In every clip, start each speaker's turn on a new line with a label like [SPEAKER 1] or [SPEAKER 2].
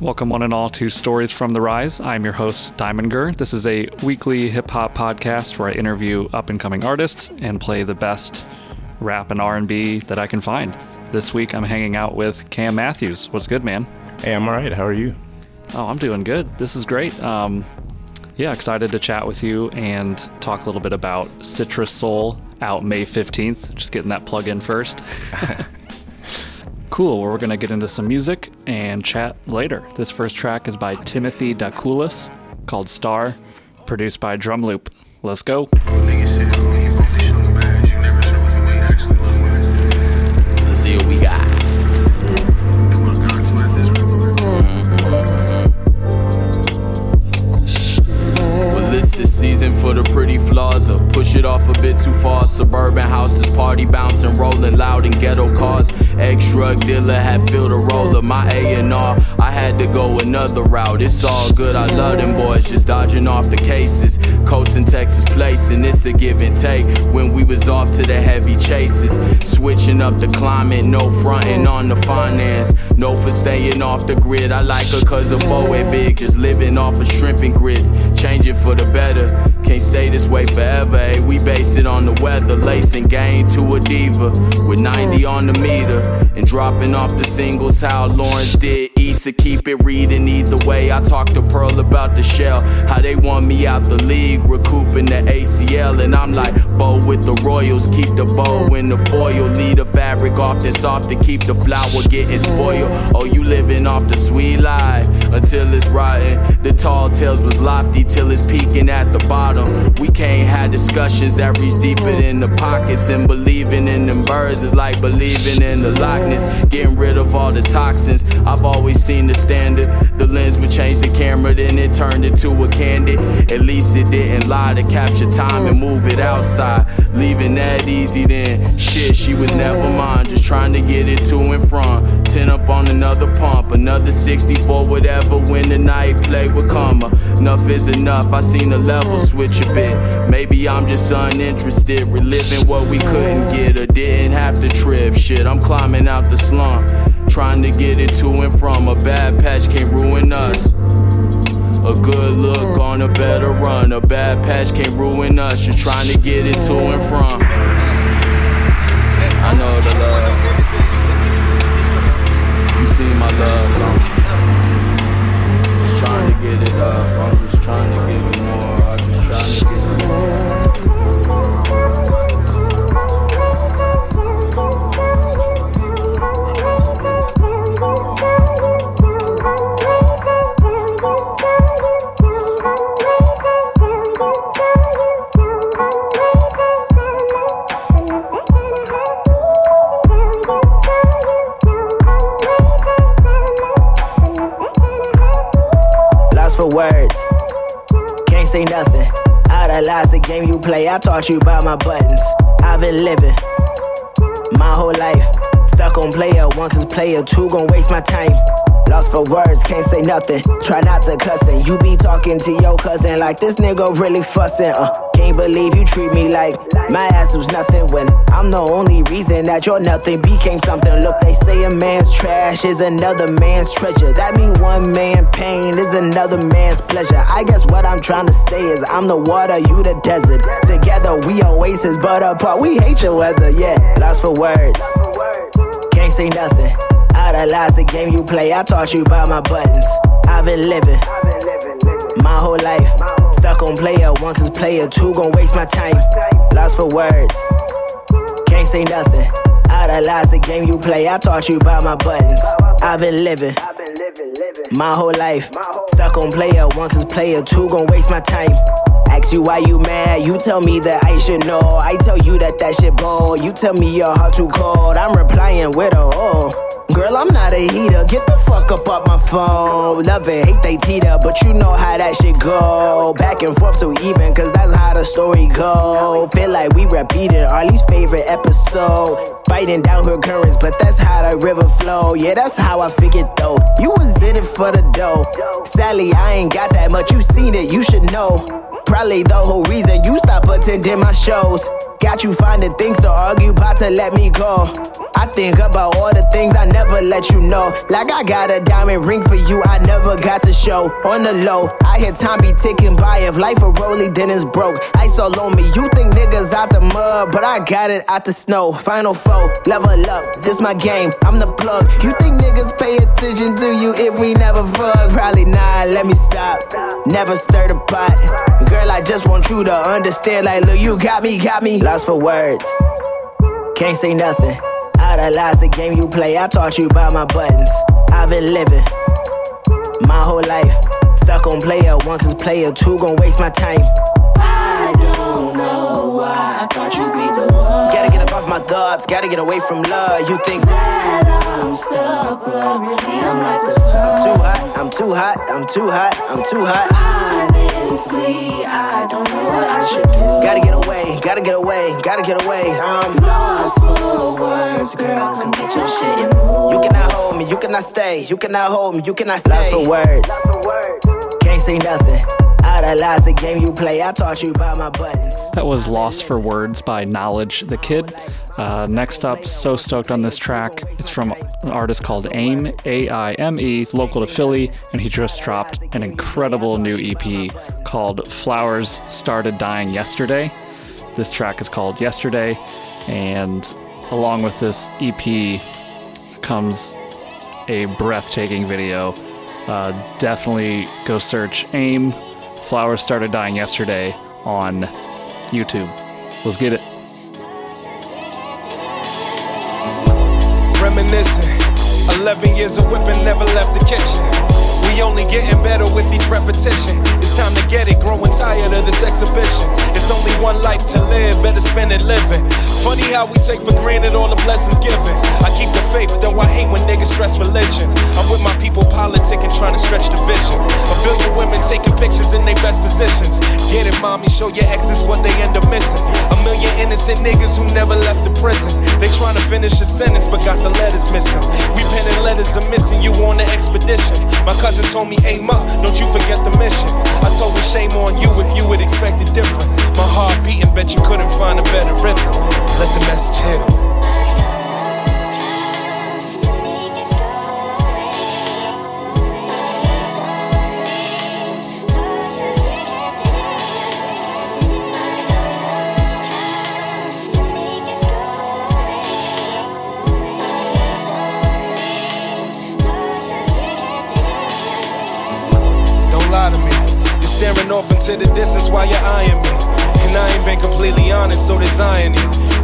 [SPEAKER 1] Welcome, one and all, to Stories from the Rise. I'm your host, Diamond Gur. This is a weekly hip hop podcast where I interview up and coming artists and play the best rap and R&B that I can find. This week, I'm hanging out with Cam Matthews. What's good, man?
[SPEAKER 2] Hey, I'm all right. How are you?
[SPEAKER 1] Oh, I'm doing good. This is great. Um, yeah, excited to chat with you and talk a little bit about Citrus Soul out May 15th. Just getting that plug in first. cool. Well, we're going to get into some music and chat later. This first track is by Timothy Dakoulis called Star, produced by Drumloop. Let's go.
[SPEAKER 3] Let's see what we got. This season for the pretty flaws. Push it off a bit too far. Suburban houses, party bouncing, rolling loud in ghetto cars. Ex drug dealer had filled a roller. My A&R, I had to go another route. It's all good, I love them boys, just dodging off the cases. Coasting Texas place, and it's a give and take. When we was off to the heavy chases, switching up the climate, no fronting on the finance. No for staying off the grid. I like her cause her forward big, just living off of shrimp and grits. Change it for the better. Can't stay this way forever, eh? We base it on the weather, lacing game to a diva with 90 on the meter and dropping off the singles how Lawrence did. Issa keep it reading either way. I talked to Pearl about the shell, how they want me out the league, recouping the ACL, and I'm like, bow with the Royals, keep the bow in the foil, lead the fabric off the soft to keep the flower getting spoiled. Oh, you living off the sweet life until it's rotten. The tall tales was lofty till it's peaking at the bottom. We can't have discussions that reach deeper than the pockets, and believing in them birds is like believing in the Loch. Getting rid of all the toxins. I've always seen the standard. The lens would change the camera, then it turned into a candid. At least it didn't lie to capture time and move it outside. Leaving that easy then. Shit, she was never mine. Just trying to get it to and from. 10 up on another pump, another 64, whatever. When the night play with karma. Enough is enough. I seen the level switch a bit. Maybe I'm just uninterested. Reliving what we couldn't get or didn't have to trip. Shit, I'm climbing out the slump. Trying to get it to and from. Bad patch can't ruin us. A good look on a better run. A bad patch can't ruin us. You're trying to get it to and from. I know the love. You see my love. I'm just trying to get it up. I'm just trying to get it more. I'm just trying to get it more.
[SPEAKER 4] Play, I taught you about my buttons. I've been living my whole life. Stuck on player one, cause player two gon' waste my time. Lost for words, can't say nothing. Try not to cussing. You be talking to your cousin like this nigga really fussing. Uh, can't believe you treat me like my ass was nothing when I'm the only reason that your nothing became something. Look, they say a man's trash is another man's treasure. That mean one man pain is another man's pleasure. I guess what I'm trying to say is I'm the water, you the desert. Together we oasis, but apart we hate your weather. Yeah, lost for words. Can't say nothing. I realized the game you play. I taught you about my buttons. I've been living my whole life. Stuck on player one, cause player two gon' waste my time. Lost for words. Can't say nothing. I realized the game you play. I taught you about my buttons. I've been living my whole life. Stuck on player one, cause player two gon' waste my time. Ask you why you mad, you tell me that I should know. I tell you that that shit bold. You tell me your heart too cold. I'm replying with a oh. Girl, I'm not a heater. Get the fuck up off my phone. Love and hate they teeter, but you know how that shit go. Back and forth to even, cause that's how the story go. Feel like we repeated our least favorite episode. Fighting down her currents, but that's how the river flow. Yeah, that's how I figured though. You was in it for the dough. Sally, I ain't got that much. You seen it, you should know. Probably the whole reason you stopped attending my shows. Got you finding things to argue about to let me go. I think about all the things I never let you know. Like I got a diamond ring for you, I never got to show. On the low, I hear time be ticking by. If life a rollie, then it's broke. Ice all on me. You think niggas out the mud, but I got it out the snow. Final foe, level up. This my game, I'm the plug. You think niggas pay attention to you if we never fuck? Probably not. Let me stop. Never stir the pot. Girl, I just want you to understand. Like, look, you got me, got me. Lost for words. Can't say nothing. Idolize the game you play. I taught you about my buttons. I've been living my whole life. Stuck on player one, cause player two gon' waste my time.
[SPEAKER 2] I don't know why I thought you'd be the one.
[SPEAKER 4] Gotta get above my thoughts, gotta get away from love. You think
[SPEAKER 2] that I'm stuck, but really I'm like the sun.
[SPEAKER 4] Too hot, I'm too hot, I'm too hot, I'm too hot.
[SPEAKER 2] Honestly, I don't know what I should do.
[SPEAKER 4] Gotta get away, gotta get away, gotta get away. I'm
[SPEAKER 2] lost for words, girl. Come get your shit and move.
[SPEAKER 4] You cannot hold me, you cannot stay, you cannot hold me, you cannot stay. Lost for words, can't say nothing. Idolize the game you play. I taught you my buttons.
[SPEAKER 1] That was Lost for Words by Knowledge the Kid. Uh, next up, so stoked on this track. It's from an artist called AIM, A I M E. Local to Philly, and he just dropped an incredible new EP called Flowers Started Dying Yesterday. This track is called Yesterday, and along with this EP comes a breathtaking video. Uh, definitely go search AIME Flowers Started Dying Yesterday on YouTube. Let's get it.
[SPEAKER 5] Reminiscing. 11 years of whipping, never left the kitchen. We only getting better with each repetition. It's time to get it, growing tired of this exhibition. It's only one life to live, better spend it living. Funny how we take for granted all the blessings given. I keep the faith, though I hate when niggas stress religion. I'm with my people politicking, trying to stretch the vision. A billion women taking pictures in their best positions. Get it, mommy, show your exes what they end up missing. A million innocent niggas who never left the prison. They trying to finish a sentence, but got the letters missing. We penning letters are missing you on the expedition. My cousin told me, aim up, don't you forget the mission. I told her, shame on you if you would expect it different. My heart beating, bet you couldn't find a better rhythm. Let the message hit. Staring off into the distance while you're eyeing me. And I ain't been completely honest, so there's irony.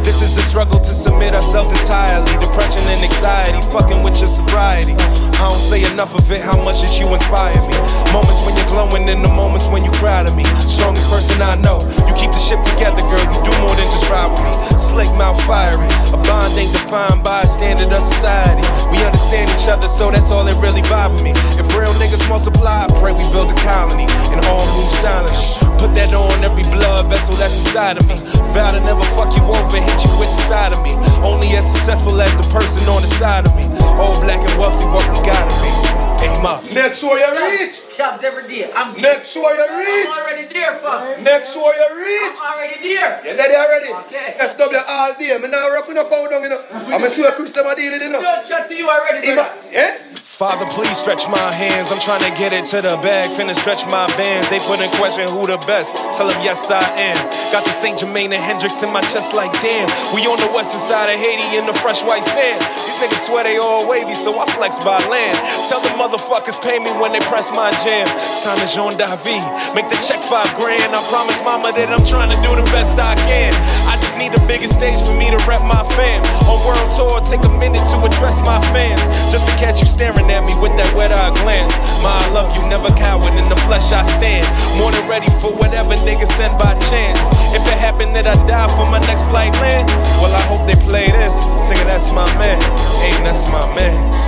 [SPEAKER 5] This is the struggle to submit ourselves entirely. Depression and anxiety, fucking with your sobriety. I don't say enough of it, how much that you inspire me. Moments when you're glowing and the moments when you cry to me. Strongest person I know. You keep the ship together, girl. You do more than just ride with me. Slick mouth firing, A bond ain't defined by a standard of society. We understand each other, so that's all that really vibe me. If real niggas multiply, I pray we build a colony and all move silently. Put that on every blood vessel that's inside of me. Vow to never fuck you over, hit you with the side of me. Only as successful as the person on the side of me. All black and wealthy, what we gotta be. Aim up.
[SPEAKER 6] Make sure you reach.
[SPEAKER 7] Cabs every day. I'm
[SPEAKER 6] Make sure you
[SPEAKER 7] I'm
[SPEAKER 6] reach.
[SPEAKER 7] already there, fam.
[SPEAKER 6] Make sure you
[SPEAKER 7] I'm already there.
[SPEAKER 6] You ready already?
[SPEAKER 7] Okay.
[SPEAKER 6] SW all day. Me now rock with no cow down, you know. I'm a swear Chris them a deal you know.
[SPEAKER 7] Don't chat to you already,
[SPEAKER 6] Him
[SPEAKER 7] brother.
[SPEAKER 6] Yeah?
[SPEAKER 5] Father, please stretch my hands. I'm trying to get it to the bag. Finna stretch my bands. They put in question who the best. Tell them yes, I am. Got the St. Germain and Hendrick's in my chest like damn. We on the western side of Haiti in the fresh white sand. These niggas swear they all wavy, so I flex by land. Tell the motherfuckers pay me when they press my jam. Sign the Jean David. Make the check five grand. I promise mama that I'm trying to do the best I can. I just need a bigger stage for me to rep my fam. On world tour, take a minute to address my fans. Just to catch you staring at me with that wet eye glance. My I love you, never coward. In the flesh I stand. More than ready for whatever niggas send by chance. If it happened that I die for my next flight land, well I hope they play this. Singing that's my man. Hey, that's my man.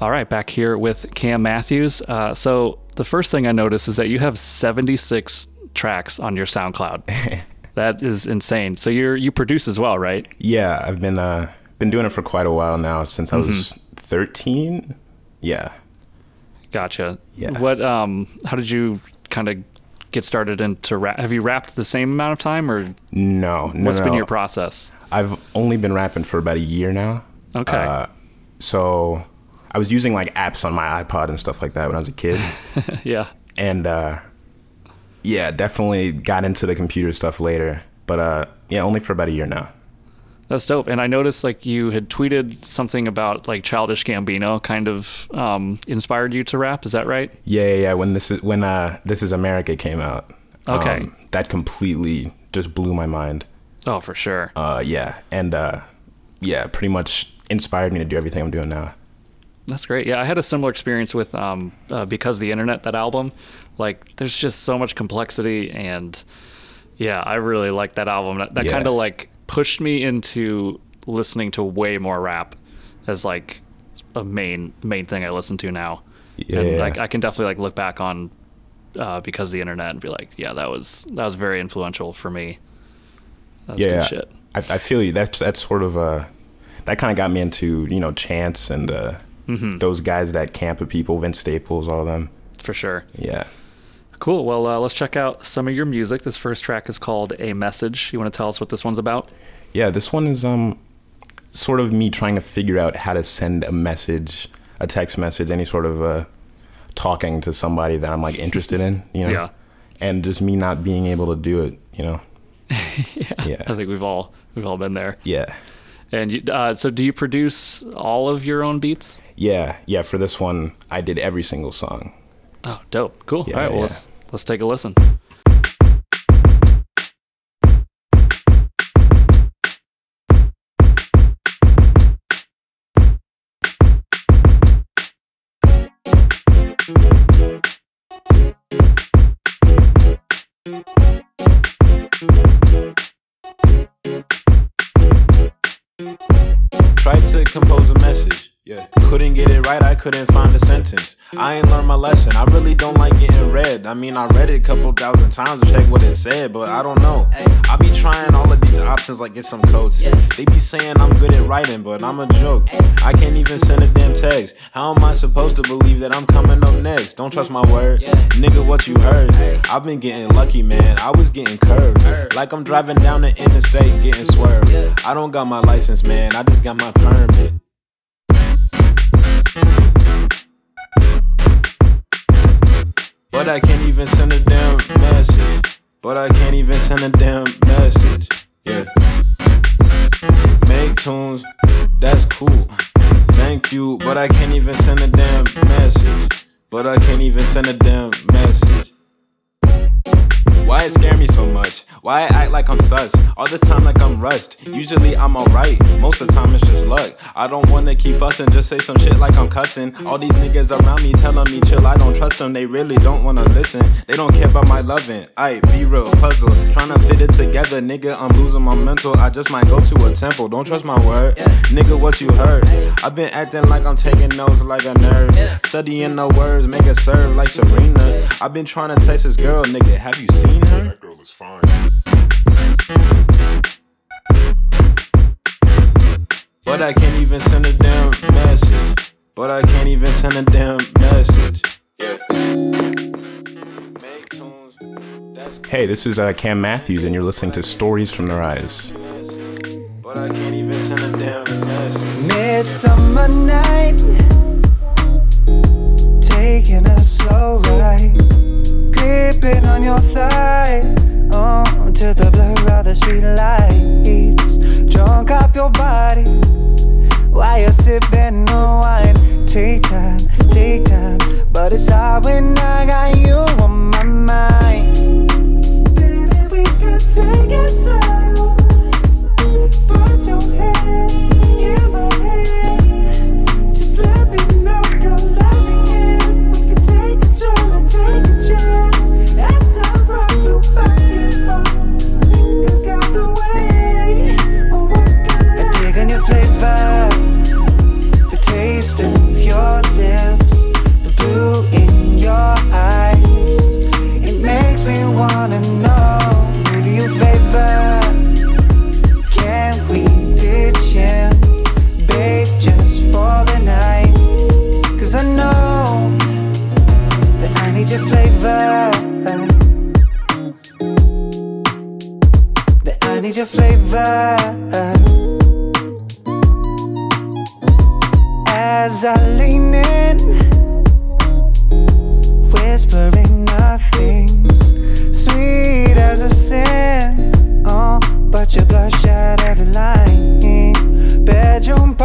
[SPEAKER 1] All right, back here with Cam Matthews. Uh, so the first thing I noticed is that you have 76 tracks on your SoundCloud. that is insane. So you're you produce as well, right?
[SPEAKER 8] Yeah, I've been uh, been doing it for quite a while now since I was 13. yeah.
[SPEAKER 1] Gotcha.
[SPEAKER 8] Yeah.
[SPEAKER 1] What? Um. How did you kind of get started into rap? Have you rapped the same amount of time, or
[SPEAKER 8] No, no,
[SPEAKER 1] what's
[SPEAKER 8] no.
[SPEAKER 1] been your process?
[SPEAKER 8] I've only been rapping for about a year now.
[SPEAKER 1] Okay.
[SPEAKER 8] Uh, so I was using like apps on my iPod and stuff like that when I was a kid,
[SPEAKER 1] yeah.
[SPEAKER 8] and uh, yeah, definitely got into the computer stuff later. But uh, yeah, only for about a year now.
[SPEAKER 1] That's dope. And I noticed like you had tweeted something about like Childish Gambino kind of um, inspired you to rap. Is that right?
[SPEAKER 8] Yeah, yeah, yeah. When this is when uh, this is America came out, um,
[SPEAKER 1] Okay.
[SPEAKER 8] that completely just blew my mind.
[SPEAKER 1] Oh, for sure.
[SPEAKER 8] Uh, yeah, and uh, yeah, pretty much inspired me to do everything I'm doing now.
[SPEAKER 1] That's great. Yeah, I had a similar experience with um, uh, because the internet that album. Like, there's just so much complexity, and yeah, I really like that album. That, that
[SPEAKER 8] Yeah.
[SPEAKER 1] kind of like pushed me into listening to way more rap as like a main main thing I listen to now.
[SPEAKER 8] Yeah,
[SPEAKER 1] and like I can definitely like look back on uh, because the internet and be like, yeah, that was that was very influential for me. That's
[SPEAKER 8] yeah,
[SPEAKER 1] good shit.
[SPEAKER 8] I, I feel you. That's that's sort of uh, that kind of got me into you know Chance and uh,
[SPEAKER 1] Mm-hmm.
[SPEAKER 8] those guys that camp with people, Vince Staples, all of them.
[SPEAKER 1] For sure.
[SPEAKER 8] Yeah,
[SPEAKER 1] Cool. Well, uh, let's check out some of your music. This first track is called A Message. You want to tell us what this one's about?
[SPEAKER 8] yeah. This one is um, sort of me trying to figure out how to send a message, a text message, any sort of uh, talking to somebody that I'm like interested in. You know,
[SPEAKER 1] Yeah.
[SPEAKER 8] and just me not being able to do it. You know, yeah,
[SPEAKER 1] I think we've all we've all been there.
[SPEAKER 8] yeah.
[SPEAKER 1] And you, uh, so, do you produce all of your own beats?
[SPEAKER 8] Yeah, yeah. For this one, I did every single song.
[SPEAKER 1] Oh, dope. Cool.
[SPEAKER 8] Yeah,
[SPEAKER 1] all right. Well,
[SPEAKER 8] yeah.
[SPEAKER 1] let's let's take a listen.
[SPEAKER 9] Couldn't find a sentence. I ain't learned my lesson. I really don't like getting read. I mean, I read it a couple thousand times to check what it said, but I don't know. I be trying all of these options like get some coats. They be saying I'm good at writing, but I'm a joke. I can't even send a damn text. How am I supposed to believe that I'm coming up next? Don't trust my word. Nigga, what you heard? I've been getting lucky, man. I was getting curved. Like I'm driving down the interstate getting swerved. I don't got my license, man. I just got my permit. But I can't even send a damn message. But I can't even send a damn message. Yeah. Make tunes, that's cool. Thank you, but I can't even send a damn message. But I can't even send a damn message. Why it scare me so much? Why I act like I'm sus? All the time like I'm rushed. Usually I'm alright, most of the time it's just luck. I don't wanna keep fussing, just say some shit like I'm cussing. All these niggas around me telling me chill, I don't trust them, they really don't wanna listen. They don't care about my loving. I be real puzzle, trying to fit it together, nigga. I'm losing my mental. I just might go to a temple, don't trust my word. Nigga, what you heard? I've been acting like I'm taking notes like a nerd. Studying the words, make it serve like Serena. I've been trying to text this girl, nigga. Have you seen her? That girl is fine. But I can't even send a damn message. But I can't even send a damn message. Yeah. Make tunes, that's cool.
[SPEAKER 8] Hey, this is uh, Cam Matthews, and you're listening to Stories from the Rise.
[SPEAKER 9] But I can't even send a damn message.
[SPEAKER 10] Midsummer night, taking a slow ride, gripping on your thigh, oh, on to the blur of the street lights, drunk off your body, while you're sipping on wine. Take time, take time, but it's hard when I got you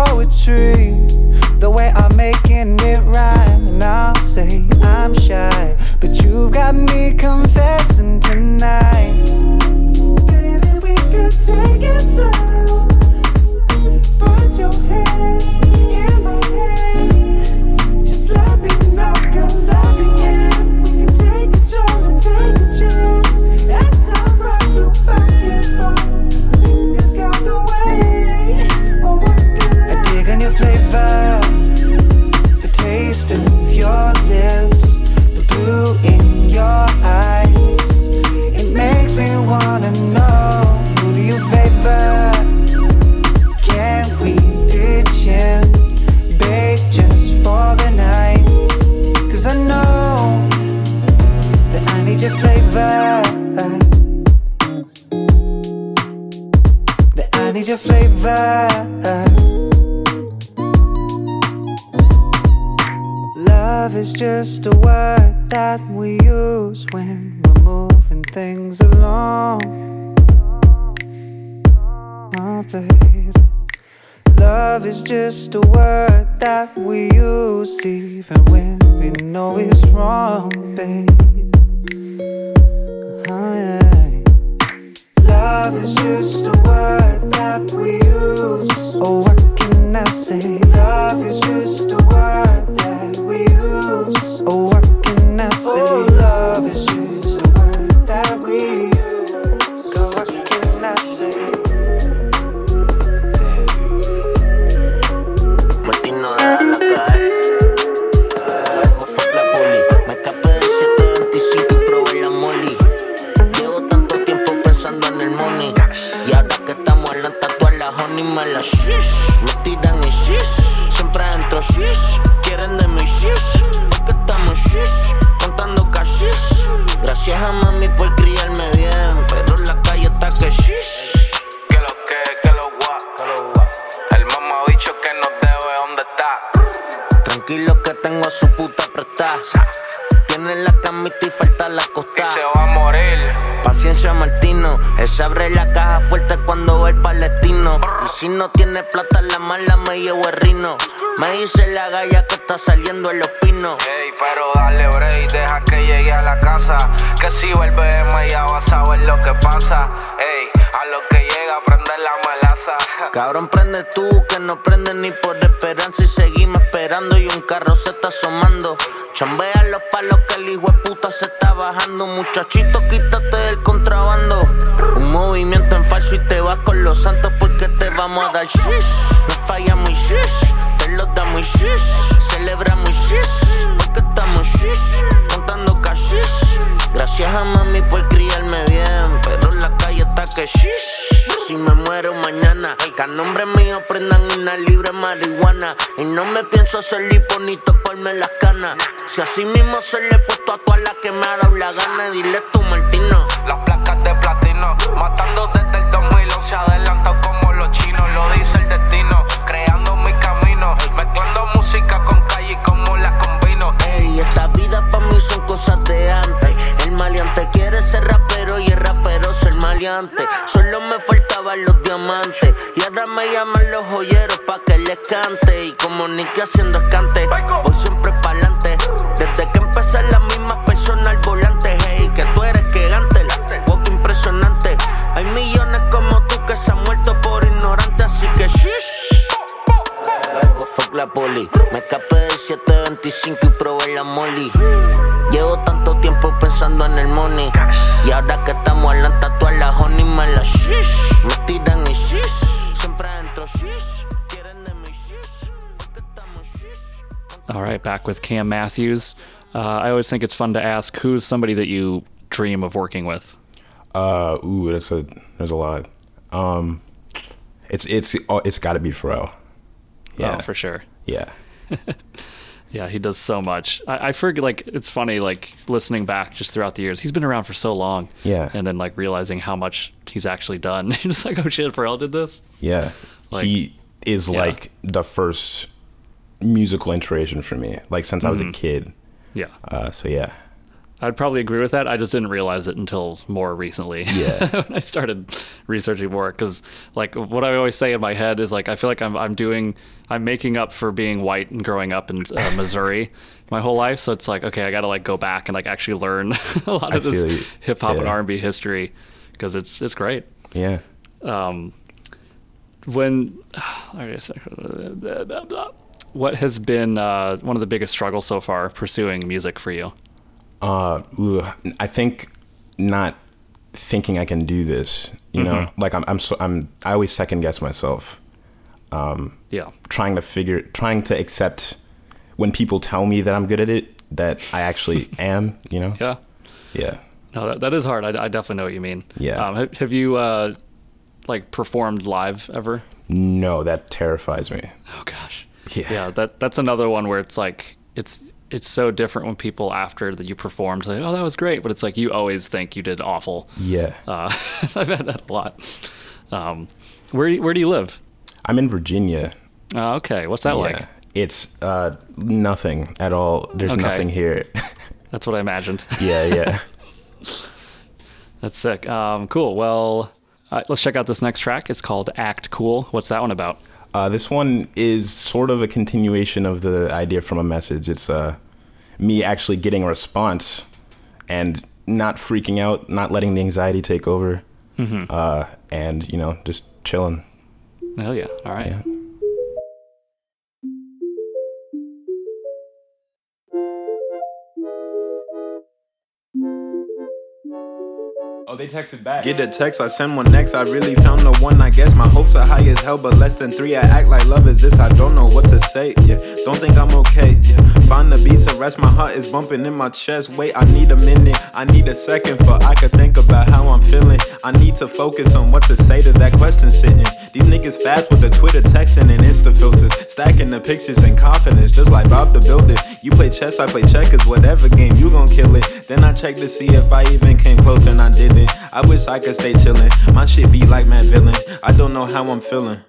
[SPEAKER 10] poetry, the way I'm making it rhyme. And I'll say I'm shy, but you've got me confessing tonight. Baby, we could take it slow. Put your head word that we use even when we know it's wrong, babe. Oh, yeah. Love is just a word that we use. Oh, what can I say? Love is just a word that we use. Oh, what can I say?
[SPEAKER 11] Oh, love tiene plata, la mala me llevo el rino. Me dice la galla que está saliendo en los pinos.
[SPEAKER 12] Ey, pero dale break, deja que llegue a la casa. Que si vuelve Emma ya va a saber lo que pasa. Ey,
[SPEAKER 11] Cabrón, prende tú, que no prende ni por esperanza. Y seguimos esperando y un carro se está asomando. Chambea los palos que el hijo de puta se está bajando. Muchachito, quítate del contrabando. Un movimiento en falso y te vas con los santos porque te vamos a dar shish. No fallamos y shish, te los damos shish. Celebramos y shish, porque estamos shish. Contando cashish. Gracias a mami por criarme bien, pero la calle está que shish. Si me muero mañana, que a nombre mío prendan una libre marihuana. Y no me pienso hacer lipo ni toparme las canas. Si así mismo se le he puesto a todas las que me ha dado la gana, dile tú, Martino.
[SPEAKER 12] Las placas de platino, matando desde el 2011, adelantado
[SPEAKER 11] Solo me faltaban los diamantes. Y ahora me llaman los joyeros pa' que les cante. Y como Nicky haciendo escante, voy siempre
[SPEAKER 1] back with Cam Matthews. Uh, I always think it's fun to ask who's somebody that you dream of working with.
[SPEAKER 8] Uh, ooh, that's a there's a lot. Um, it's it's oh, it's got to be Pharrell.
[SPEAKER 1] Yeah, for sure.
[SPEAKER 8] Yeah.
[SPEAKER 1] Yeah, he does so much. I, I forget. Like, it's funny. Like listening back just throughout the years, he's been around for so long.
[SPEAKER 8] Yeah.
[SPEAKER 1] And then like realizing how much he's actually done. You're just like, oh shit, Pharrell did this.
[SPEAKER 8] Yeah.
[SPEAKER 1] Like-
[SPEAKER 8] he is
[SPEAKER 1] Yeah.
[SPEAKER 8] like the first musical inspiration for me, like since I was a
[SPEAKER 1] Mhm.
[SPEAKER 8] kid.
[SPEAKER 1] Yeah.
[SPEAKER 8] Uh, so yeah.
[SPEAKER 1] I'd probably agree with that. I just didn't realize it until more recently.
[SPEAKER 8] Yeah.
[SPEAKER 1] when I started researching more, because like what I always say in my head is like I feel like I'm I'm doing I'm making up for being white and growing up in uh, Missouri my whole life. So it's like okay, I got to like go back and like actually learn a lot
[SPEAKER 8] I
[SPEAKER 1] of this hip hop and R and B history because it's it's great.
[SPEAKER 8] Yeah.
[SPEAKER 1] Um, when wait a second. What has been uh, one of the biggest struggles so far pursuing music for you?
[SPEAKER 8] Uh, ooh, I think not thinking I can do this. You know,
[SPEAKER 1] Mhm.
[SPEAKER 8] like I'm, I'm, so, I'm. I always second guess myself. Um,
[SPEAKER 1] Yeah.
[SPEAKER 8] Trying to figure, trying to accept when people tell me that I'm good at it, that I actually am. You know.
[SPEAKER 1] Yeah.
[SPEAKER 8] Yeah.
[SPEAKER 1] No, that, that is hard. I, I definitely know what you mean.
[SPEAKER 8] Yeah.
[SPEAKER 1] Um, have, have you uh, like performed live ever?
[SPEAKER 8] No, that terrifies me.
[SPEAKER 1] Oh gosh.
[SPEAKER 8] Yeah.
[SPEAKER 1] Yeah. That that's another one where it's like it's it's so different when people after that you performed say, oh that was great, but it's like you always think you did awful.
[SPEAKER 8] Yeah.
[SPEAKER 1] Uh, I've had that a lot. Um, where do you- where do you live?
[SPEAKER 8] I'm in Virginia.
[SPEAKER 1] Uh, okay. What's that like?
[SPEAKER 8] It's uh, nothing at all. There's
[SPEAKER 1] Okay.
[SPEAKER 8] nothing here.
[SPEAKER 1] That's what I imagined.
[SPEAKER 8] yeah, yeah.
[SPEAKER 1] That's sick. Um, cool. Well, uh, let's check out this next track. It's called Act Cool. What's that one about?
[SPEAKER 8] Uh, this one is sort of a continuation of the idea from a message. It's uh, me actually getting a response and not freaking out, not letting the anxiety take over,
[SPEAKER 1] Mhm.
[SPEAKER 8] uh, and you know, just chilling.
[SPEAKER 1] Hell yeah. All right.
[SPEAKER 8] Oh, they texted back.
[SPEAKER 9] Get a text, I send one next. I really found the one. I guess my hopes are high as hell, but less than three. I act like love is this. I don't know what to say. Yeah, don't think I'm okay. Yeah, find the beats, Rest my heart is bumping in my chest. Wait, I need a minute. I need a second for I could think about how I'm feeling. I need to focus on what to say to that question sitting. These niggas fast with the Twitter texting and Insta filters, stacking the pictures in confidence, just like Bob the Builder. You play chess, I play checkers. Whatever game you gon' kill it. Then I check to see if I even came close and I didn't. I wish I could stay chillin'. My shit be like Madvillain. I don't know how I'm feeling.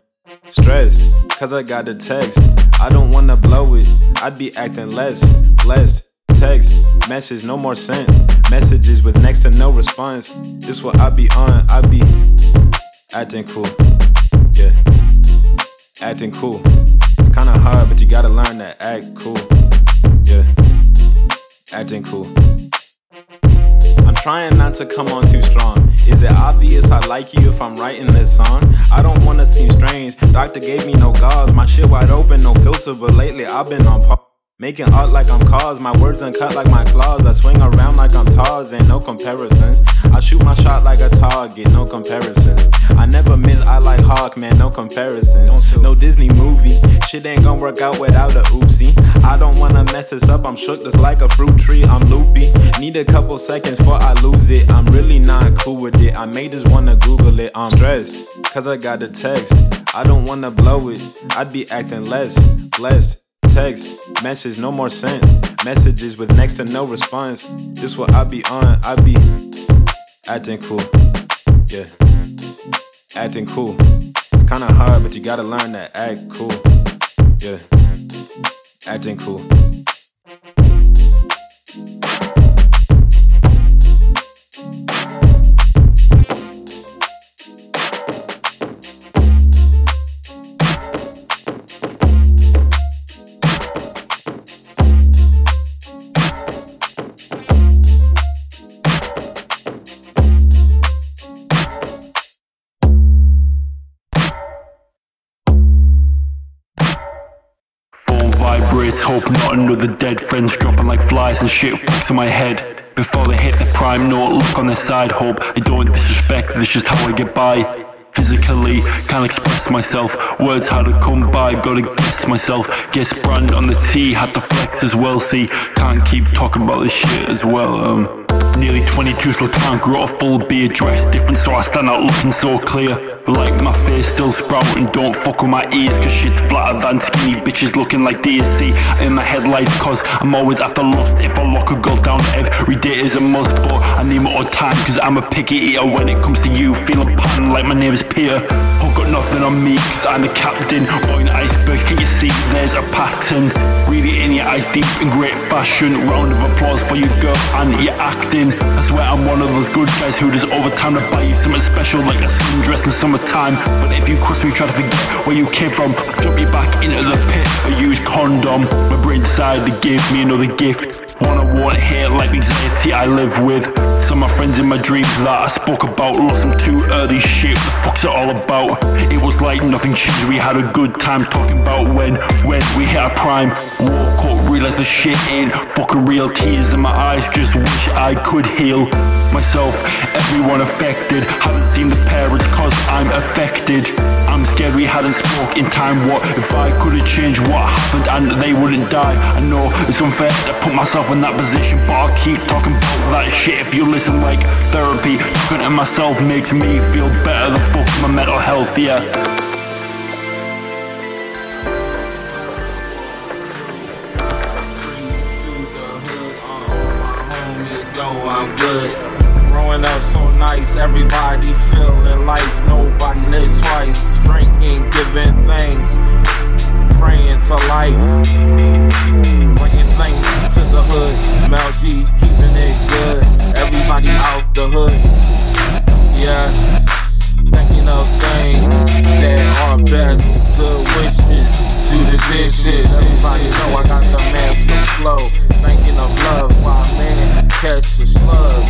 [SPEAKER 9] Stressed, cause I got a text. I don't wanna blow it. I'd be acting less blessed. Text, message, no more sent. Messages with next to no response. This what I be on. I be acting cool. Yeah, acting cool. It's kinda hard, but you gotta learn to act cool. Yeah, acting cool. Trying not to come on too strong. Is it obvious I like you if I'm writing this song? I don't wanna seem strange. Doctor gave me no gauze. My shit wide open, no filter. But lately I've been on pause. Making art like I'm cause, my words uncut like my claws. I swing around like I'm Tarzan, no comparisons. I shoot my shot like a target, no comparisons. I never miss, I like Hawk, man, no comparisons. No Disney movie, shit ain't gonna work out without a oopsie. I don't wanna mess this up, I'm shook just like a fruit tree. I'm loopy, need a couple seconds before I lose it. I'm really not cool with it, I may just wanna Google it. I'm stressed, cause I got a text. I don't wanna blow it, I'd be acting less blessed. Text, message, no more sent. Messages with next to no response. This what I be on, I be acting cool. Yeah, acting cool. It's kinda hard, but you gotta learn to act cool. Yeah, acting cool.
[SPEAKER 13] Vibrates, hope not another dead friends dropping like flies and shit fucks in my head. Before they hit the prime note, look on the side, hope I don't disrespect, this just how I get by. Physically, can't express myself, words how to come by, gotta guess myself. Guess brand on the T, had to flex as well, see, can't keep talking about this shit as well, um. Nearly 22, still can't grow a full beard. Dressed different, so I stand out looking so clear. Like my face still sprouting, don't fuck with my ears, cause shit's flatter than skinny bitches looking like DSC in my headlights, cause I'm always after lust. If I lock a girl down, every day is a must, but I need more time, cause I'm a picky eater when it comes to you. Feeling pattern like my name is Peter. Who got nothing on me, cause I'm the captain. Boy icebergs, can you see there's a pattern? Really in your eyes deep in great fashion. Round of applause for you, girl, and your acting. I swear I'm one of those good guys who does overtime to buy you something special, like a sundress in summertime. But if you cross me, try to forget where you came from, jump you back into the pit. A used condom. My brain decided to give me another gift. I won't hate like anxiety I live with. Some of my friends in my dreams that I spoke about lost them too early. Shit, what the fuck's it all about? It was like nothing changed. We had a good time talking about when, when we hit our prime. Woke up, realized the shit ain't fucking real. Tears in my eyes, just wish I could heal myself. Everyone affected, haven't seen the parents cause I'm affected. I'm scared we hadn't spoke in time. What if I could have changed what happened and they wouldn't die? I know it's unfair to put myself in that position, but I'll keep talking about that shit. If you listen like therapy, talking to myself makes me feel better. The fuck my mental health, yeah.
[SPEAKER 14] I'm good. Growing up so nice, everybody feeling life, nobody lives twice. Drinking, giving things, praying to life. Bringing things to the hood. Mel G keeping it good. Everybody out the hood. Yes, thinking of things that are best. Good wishes, do the dishes. Everybody know I got the master flow. Thinking of love, my man, catch a slug.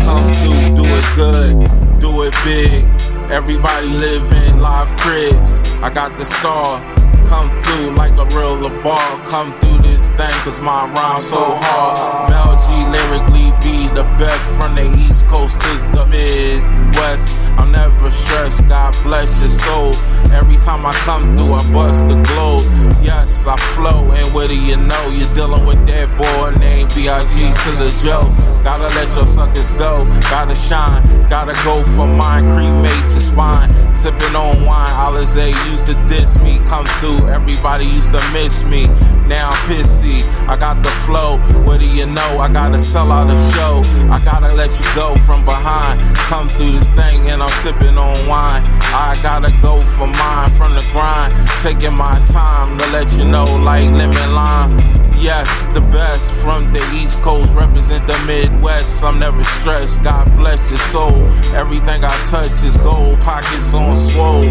[SPEAKER 14] Come through, do it good, do it big. Everybody live in live cribs. I got the star. Come through like a real ball. Come through this thing, cause my rhyme so hard. Mel G lyrically be the best from the East Coast to the Midwest. I'm never stressed, God bless your soul. Every time I come through, I bust the globe. Yes, I flow, and what do you know you're dealing with that boy named B.I.G. to the Joe. Gotta let your suckers go, gotta shine, gotta go for mine, cremate your spine. Sipping on wine, Alizé used to diss me, come through, everybody used to miss me. Now I'm I got the flow. What do you know? I gotta sell out a show. I gotta let you go from behind. Come through this thing and I'm sipping on wine. I gotta go for mine from the grind. Taking my time to let you know, like lemon lime. Yes, the best from the East Coast represent the Midwest. I'm never stressed. God bless your soul. Everything I touch is gold. Pockets on swole.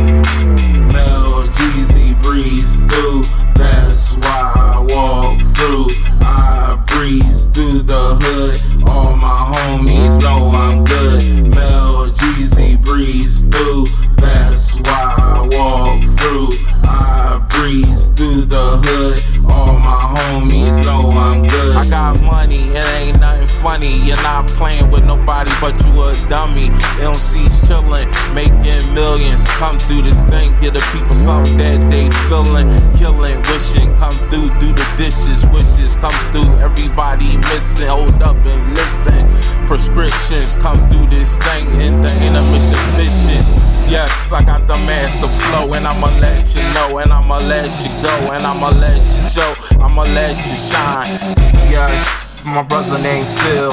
[SPEAKER 14] Mel Jeezy breeze through. That's why I walk through. I breeze through the hood. All my homies know I'm good. Mel Jeezy breeze through. That's why I walk through. I breeze through the hood. All my homies know I'm good. I got money, it ain't nothing funny. You're not playing with nobody, but you a dummy. MC's chillin', making millions. Come through this thing, give the people something that they feelin', killin', wishing. Come through, do the dishes, wishes. Come through, everybody missing. Hold up and listen. Prescriptions come through this thing, and the intermission fishing. Yes, I got the master flow, and I'ma let you know, and I'ma let you go, and I'ma let you show, I'ma let you shine. Yes, my brother named Phil.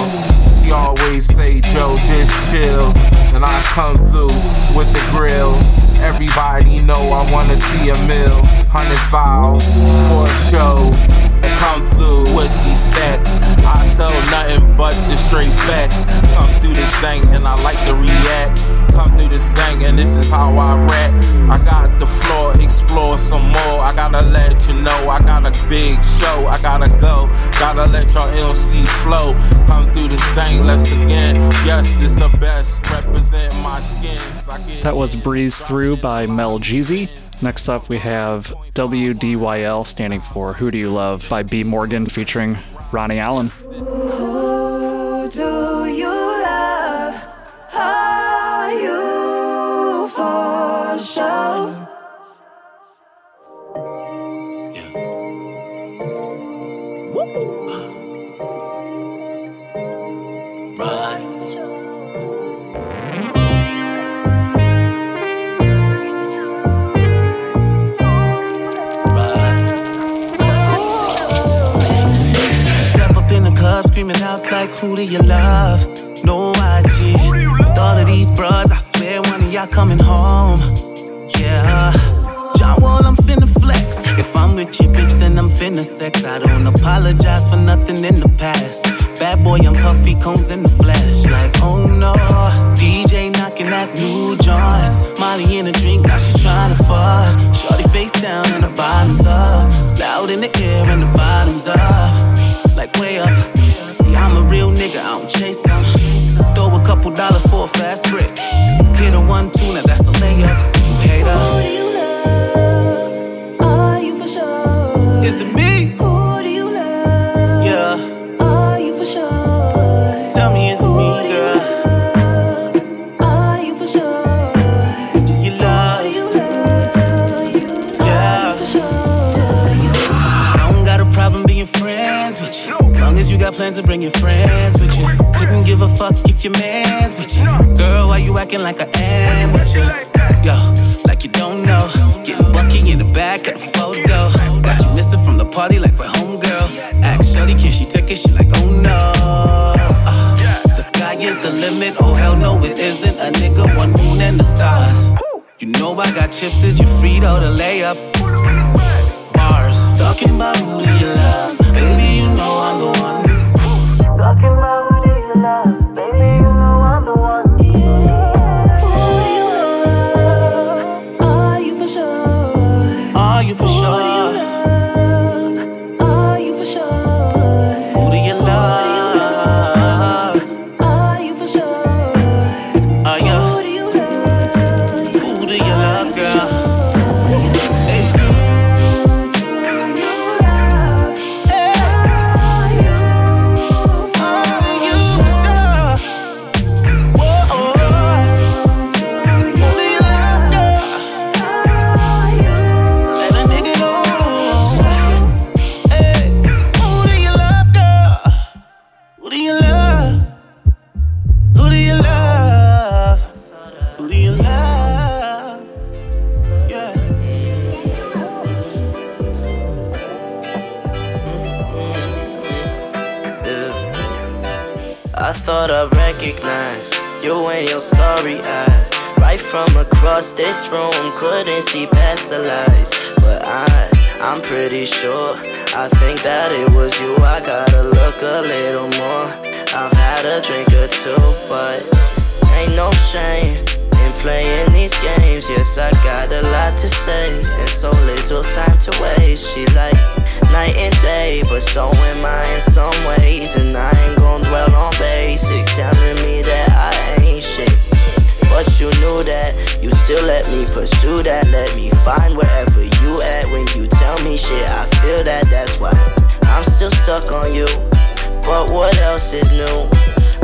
[SPEAKER 14] He always say, Joe, just chill. And I come through with the grill. Everybody know I wanna see a mill. Hundred files for a show. Come through with these stacks. I tell nothing but the straight facts. Come through this thing and I like to react. Come through this thing and this is how I rap. I got the floor, explore some more. I gotta let you know I got a big show. I gotta go. Gotta let your MC flow. Come through this thing, let's again. Yes, this the best. Represent my skins.
[SPEAKER 1] That was Breeze Through by Mel Jeezy. Next up, we have WDYL standing for Who Do You Love by B. Morgan featuring Ronnie Allen.
[SPEAKER 15] Plans to bring your friends with you. Couldn't give a fuck if your man's with you. Girl, why you acting like I am with you? Yo, like you don't know. Getting bucky in the back of the photo. Got you missing from the party like we're homegirl. Ask Shorty, can she take it? She like, oh no. Uh, the sky is the limit. Oh hell no, it isn't. A nigga, one moon and the stars. You know I got chips, is you free to lay up? Bars. Talking about who you love?
[SPEAKER 16] So am I in some ways. And I ain't gon' dwell on basics, telling me that I ain't shit. But you knew that, you still let me pursue that. Let me find wherever you at when you tell me shit. I feel that, that's why I'm still stuck on you. But what else is new?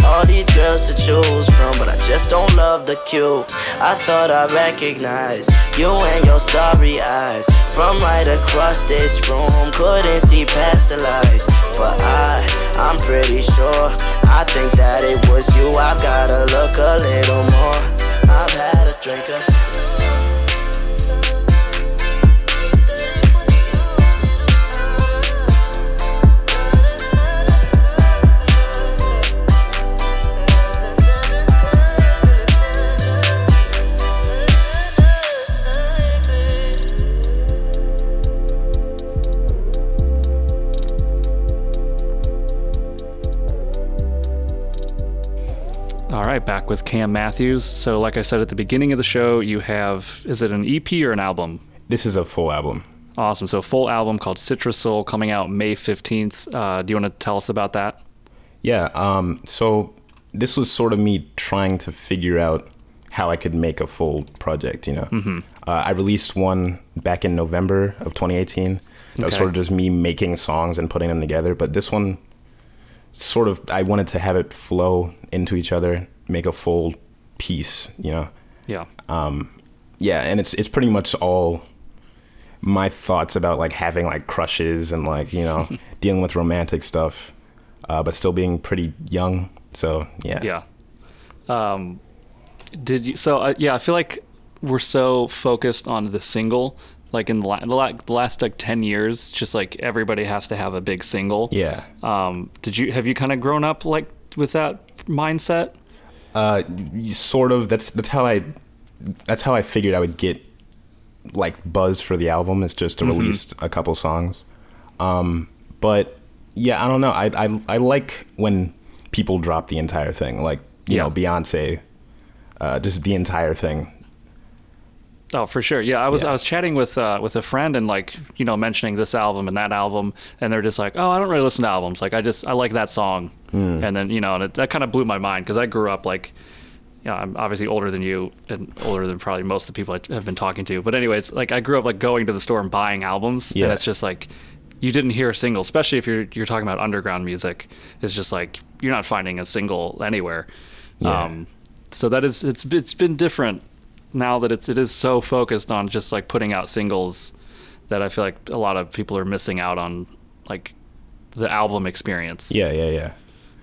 [SPEAKER 16] All these girls to choose from, but I just don't love the cue. I thought I recognized you and your starry eyes from right across this room. Couldn't see past the lies, but I, I'm pretty sure. I think that it was you. I've gotta look a little more. I've had a drink of.
[SPEAKER 1] Right, back with Cam Matthews. So, like I said at the beginning of the show, you have is it an EP or an album?
[SPEAKER 8] This is a full album.
[SPEAKER 1] Awesome. So, a full album called Citrus Soul coming out May 15th. Uh, do you want to tell us about that?
[SPEAKER 8] Yeah. Um, so this was sort of me trying to figure out how I could make a full project. You know,
[SPEAKER 1] Mhm.
[SPEAKER 8] uh, I released one back in November of 2018. That was sort of just me making songs and putting them together. But this one, sort of, I wanted to have it flow into each other, make a full piece. You know.
[SPEAKER 1] Yeah.
[SPEAKER 8] Um, yeah, and it's it's pretty much all my thoughts about like having like crushes and like you know dealing with romantic stuff, uh, but still being pretty young. So yeah,
[SPEAKER 1] Yeah. Um, did you? So uh, yeah, I feel like we're so focused on the single Like in the, la- the, la- the last like ten years, just like everybody has to have a big single.
[SPEAKER 8] Yeah.
[SPEAKER 1] Um, did you have you kind of grown up like with that mindset?
[SPEAKER 8] Uh, sort of. That's that's how I that's how I figured I would get like buzz for the album is just to
[SPEAKER 1] Mhm.
[SPEAKER 8] release a couple songs. Um, but yeah, I don't know. I, I I like when people drop the entire thing, like you know Beyonce, uh, just the entire thing.
[SPEAKER 1] Oh, for sure. Yeah, I was I was chatting with uh, with a friend and like you know mentioning this album and that album, and they're just like, oh, I don't really listen to albums. Like I just I like that song,
[SPEAKER 8] Mm.
[SPEAKER 1] and then you know, and it, that kind of blew my mind because I grew up like. Yeah, I'm obviously older than you and older than probably most of the people I have been talking to. But anyways, like I grew up like going to the store and buying albums,
[SPEAKER 8] Yeah.
[SPEAKER 1] and it's just like you didn't hear a single, especially if you're you're talking about underground music. It's just like you're not finding a single anywhere.
[SPEAKER 8] Yeah.
[SPEAKER 1] Um, so that is it's it's been different now that it's it is so focused on just like putting out singles that I feel like a lot of people are missing out on like the album experience.
[SPEAKER 8] Yeah, yeah, yeah.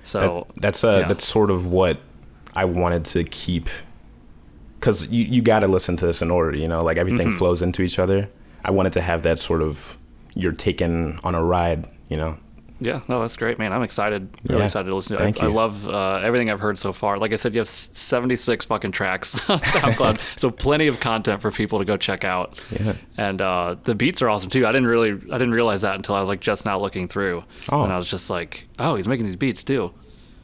[SPEAKER 1] So
[SPEAKER 8] That- that's uh
[SPEAKER 1] yeah.
[SPEAKER 8] that's sort of what I wanted to keep because you you got to listen to this in order. You know, like everything
[SPEAKER 1] Mhm.
[SPEAKER 8] flows into each other. I wanted to have that sort of you're taken on a ride. You know.
[SPEAKER 1] Yeah, no, that's great, man. I'm excited. Really excited to listen to it.
[SPEAKER 8] Thank
[SPEAKER 1] I, I love uh, everything I've heard so far. Like I said, you have 76 fucking tracks on SoundCloud, so plenty of content for people to go check out.
[SPEAKER 8] Yeah.
[SPEAKER 1] And uh, the beats are awesome too. I didn't really, I didn't realize that until I was like just now looking through,
[SPEAKER 8] Oh.
[SPEAKER 1] and I was just like, oh, he's making these beats too.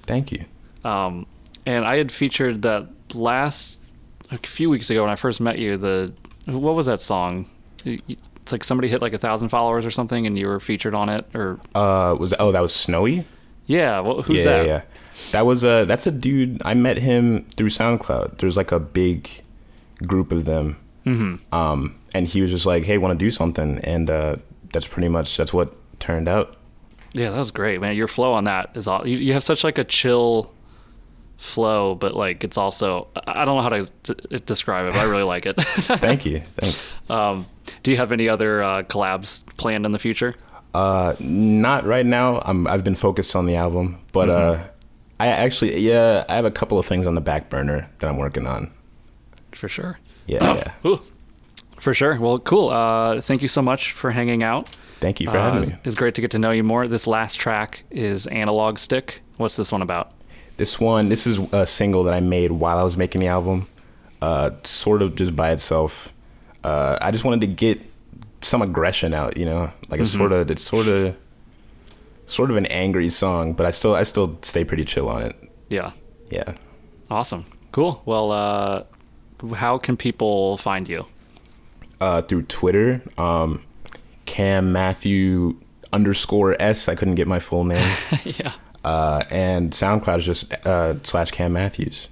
[SPEAKER 8] Thank you.
[SPEAKER 1] Um, and I had featured that last a few weeks ago when I first met you. The what was that song? It's like somebody hit like a thousand followers or something, and you were featured on it. Or
[SPEAKER 8] Uh, was oh that was Snowy?
[SPEAKER 1] yeah, well, who's
[SPEAKER 8] yeah,
[SPEAKER 1] that?
[SPEAKER 8] Yeah, yeah. That was a that's a dude. I met him through SoundCloud. There's like a big group of them.
[SPEAKER 1] Mhm.
[SPEAKER 8] Um, and he was just like, "Hey, want to do something?" And uh, that's pretty much that's what turned out.
[SPEAKER 1] Yeah, that was great, man. Your flow on that is all. You, you have such like a chill flow, but like it's also I don't know how to d- describe it, but I really like it.
[SPEAKER 8] Thank you. Thanks.
[SPEAKER 1] Um, do you have any other uh, collabs planned in the future?
[SPEAKER 8] Uh, not right now. I'm I've been focused on the album, but
[SPEAKER 1] Mhm.
[SPEAKER 8] uh, I actually yeah I have a couple of things on the back burner that I'm working on.
[SPEAKER 1] For sure.
[SPEAKER 8] Yeah, yeah.
[SPEAKER 1] For sure. Well, cool. Uh, thank you so much for hanging out.
[SPEAKER 8] Thank you for
[SPEAKER 1] Uh,
[SPEAKER 8] having
[SPEAKER 1] it's-
[SPEAKER 8] me.
[SPEAKER 1] It's great to get to know you more. This last track is Analog Stick. What's this one about?
[SPEAKER 8] This one, this is a single that I made while I was making the album, uh, sort of just by itself. Uh, I just wanted to get some aggression out, you know, like it's
[SPEAKER 1] Mhm.
[SPEAKER 8] sort of, it's sort of, sort of an angry song, but I still, I still stay pretty chill on it.
[SPEAKER 1] Yeah.
[SPEAKER 8] Yeah.
[SPEAKER 1] Awesome. Cool. Well, uh, how can people find you?
[SPEAKER 8] Uh, through Twitter, um, Cam Matthew underscore S. I couldn't get my full name.
[SPEAKER 1] yeah.
[SPEAKER 8] Uh, and SoundCloud is just uh, slash Cam Matthews.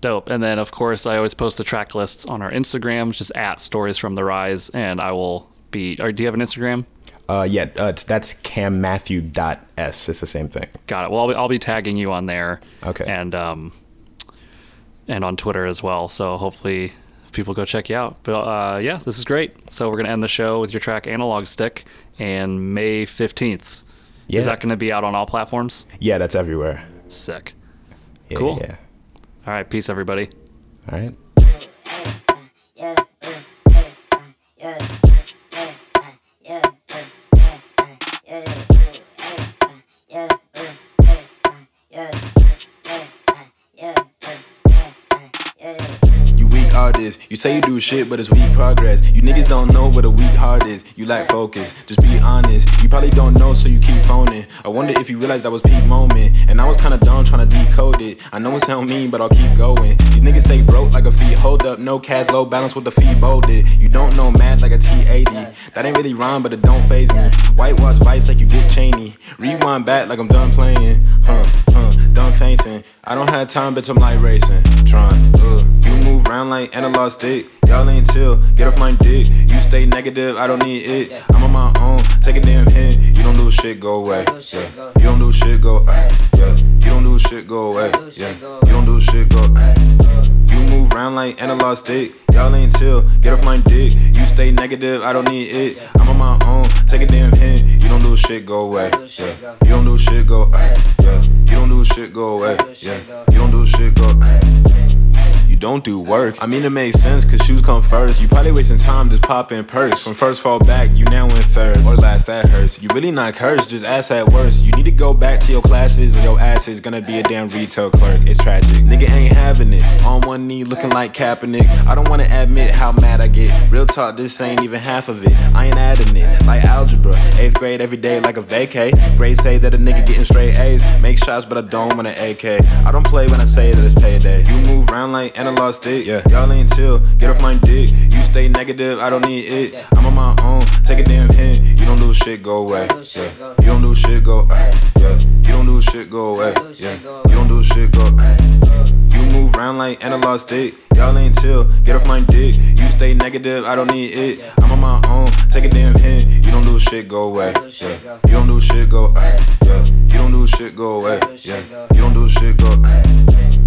[SPEAKER 1] Dope. And then, of course, I always post the track lists on our Instagram, just at Stories from the Rise, and I will be. Or do you have an Instagram?
[SPEAKER 8] Uh, yeah, uh, that's Cam Matthew dot S. It's the same thing.
[SPEAKER 1] Got it. Well, I'll be, I'll be tagging you on there.
[SPEAKER 8] Okay.
[SPEAKER 1] And um, and on Twitter as well. So hopefully people go check you out. But uh, yeah, this is great. So we're gonna end the show with your track "Analog Stick" and May fifteenth.
[SPEAKER 8] Yeah.
[SPEAKER 1] Is that going to be out on all platforms?
[SPEAKER 8] Yeah, that's everywhere.
[SPEAKER 1] Sick.
[SPEAKER 8] Yeah,
[SPEAKER 1] cool.
[SPEAKER 8] yeah.
[SPEAKER 1] All right. Peace, everybody.
[SPEAKER 8] All right.
[SPEAKER 9] Say you do shit, but it's weak progress. You niggas don't know what a weak heart is. You lack focus. Just be honest. You probably don't know, so you keep phoning. I wonder if you realized that was peak moment. And I was kinda dumb trying to decode it. I know it sound mean, but I'll keep going. These niggas stay broke like a feet. Hold up, no cash, low balance with the feet bolded. You don't know math like a T80. That ain't really rhyme, but it don't phase me. Whitewash vice like you did Cheney. Rewind back like I'm done playing. Huh, huh, done fainting. I don't have time, bitch, I'm like racing. Trying, uh, you move around like analog stick. Y'all ain't chill, get off my dick. You stay negative, I don't need it. I'm on my own, take a damn hit. You don't do shit, go away. Yeah. You don't do shit, go. away. yeah. You don't do shit, go away. Yeah. You don't do shit, go. Uh. Move around like analog stick. Y'all ain't chill, get off my dick. You stay negative, I don't need it. I'm on my own, take a damn hit. You don't do shit, go away. Yeah. You don't do shit, go. away. yeah. You don't do shit, go away. Yeah. You don't do shit, go. Uh. Don't don't work. I mean, it makes sense, cause shoes come first. You probably wasting time just popping purse. From first fall back, you now in third. Or last, that hurts. You really not cursed, just ass at worst. You need to go back to your classes, or your ass is gonna be a damn retail clerk. It's tragic. Nigga ain't having it. On one knee, looking like Kaepernick. I don't wanna admit how mad I get. Real talk, this ain't even half of it. I ain't adding it. Like algebra. Eighth grade every day like a vacay. Grades say that a nigga getting straight A's. Make shots, but I don't want an AK. I don't play when I say that it's payday. You move around like analog stick. Yeah, y'all ain't chill. Get off my dick. You stay negative, I don't need it. I'm on my own. Take a damn hint. You don't do shit, go away. Yeah. You don't do shit, go. Uh, yeah. You don't do shit, go away. Yeah. You don't do shit, go. Uh. You move around like analog stick. Y'all ain't chill. Get off my dick. You stay negative, I don't need it. I'm on my own. Take a damn hint. You don't do shit, go away. Yeah. You don't do shit, go. Uh, yeah. You don't do shit, go away. Yeah. You don't do shit, go. Uh.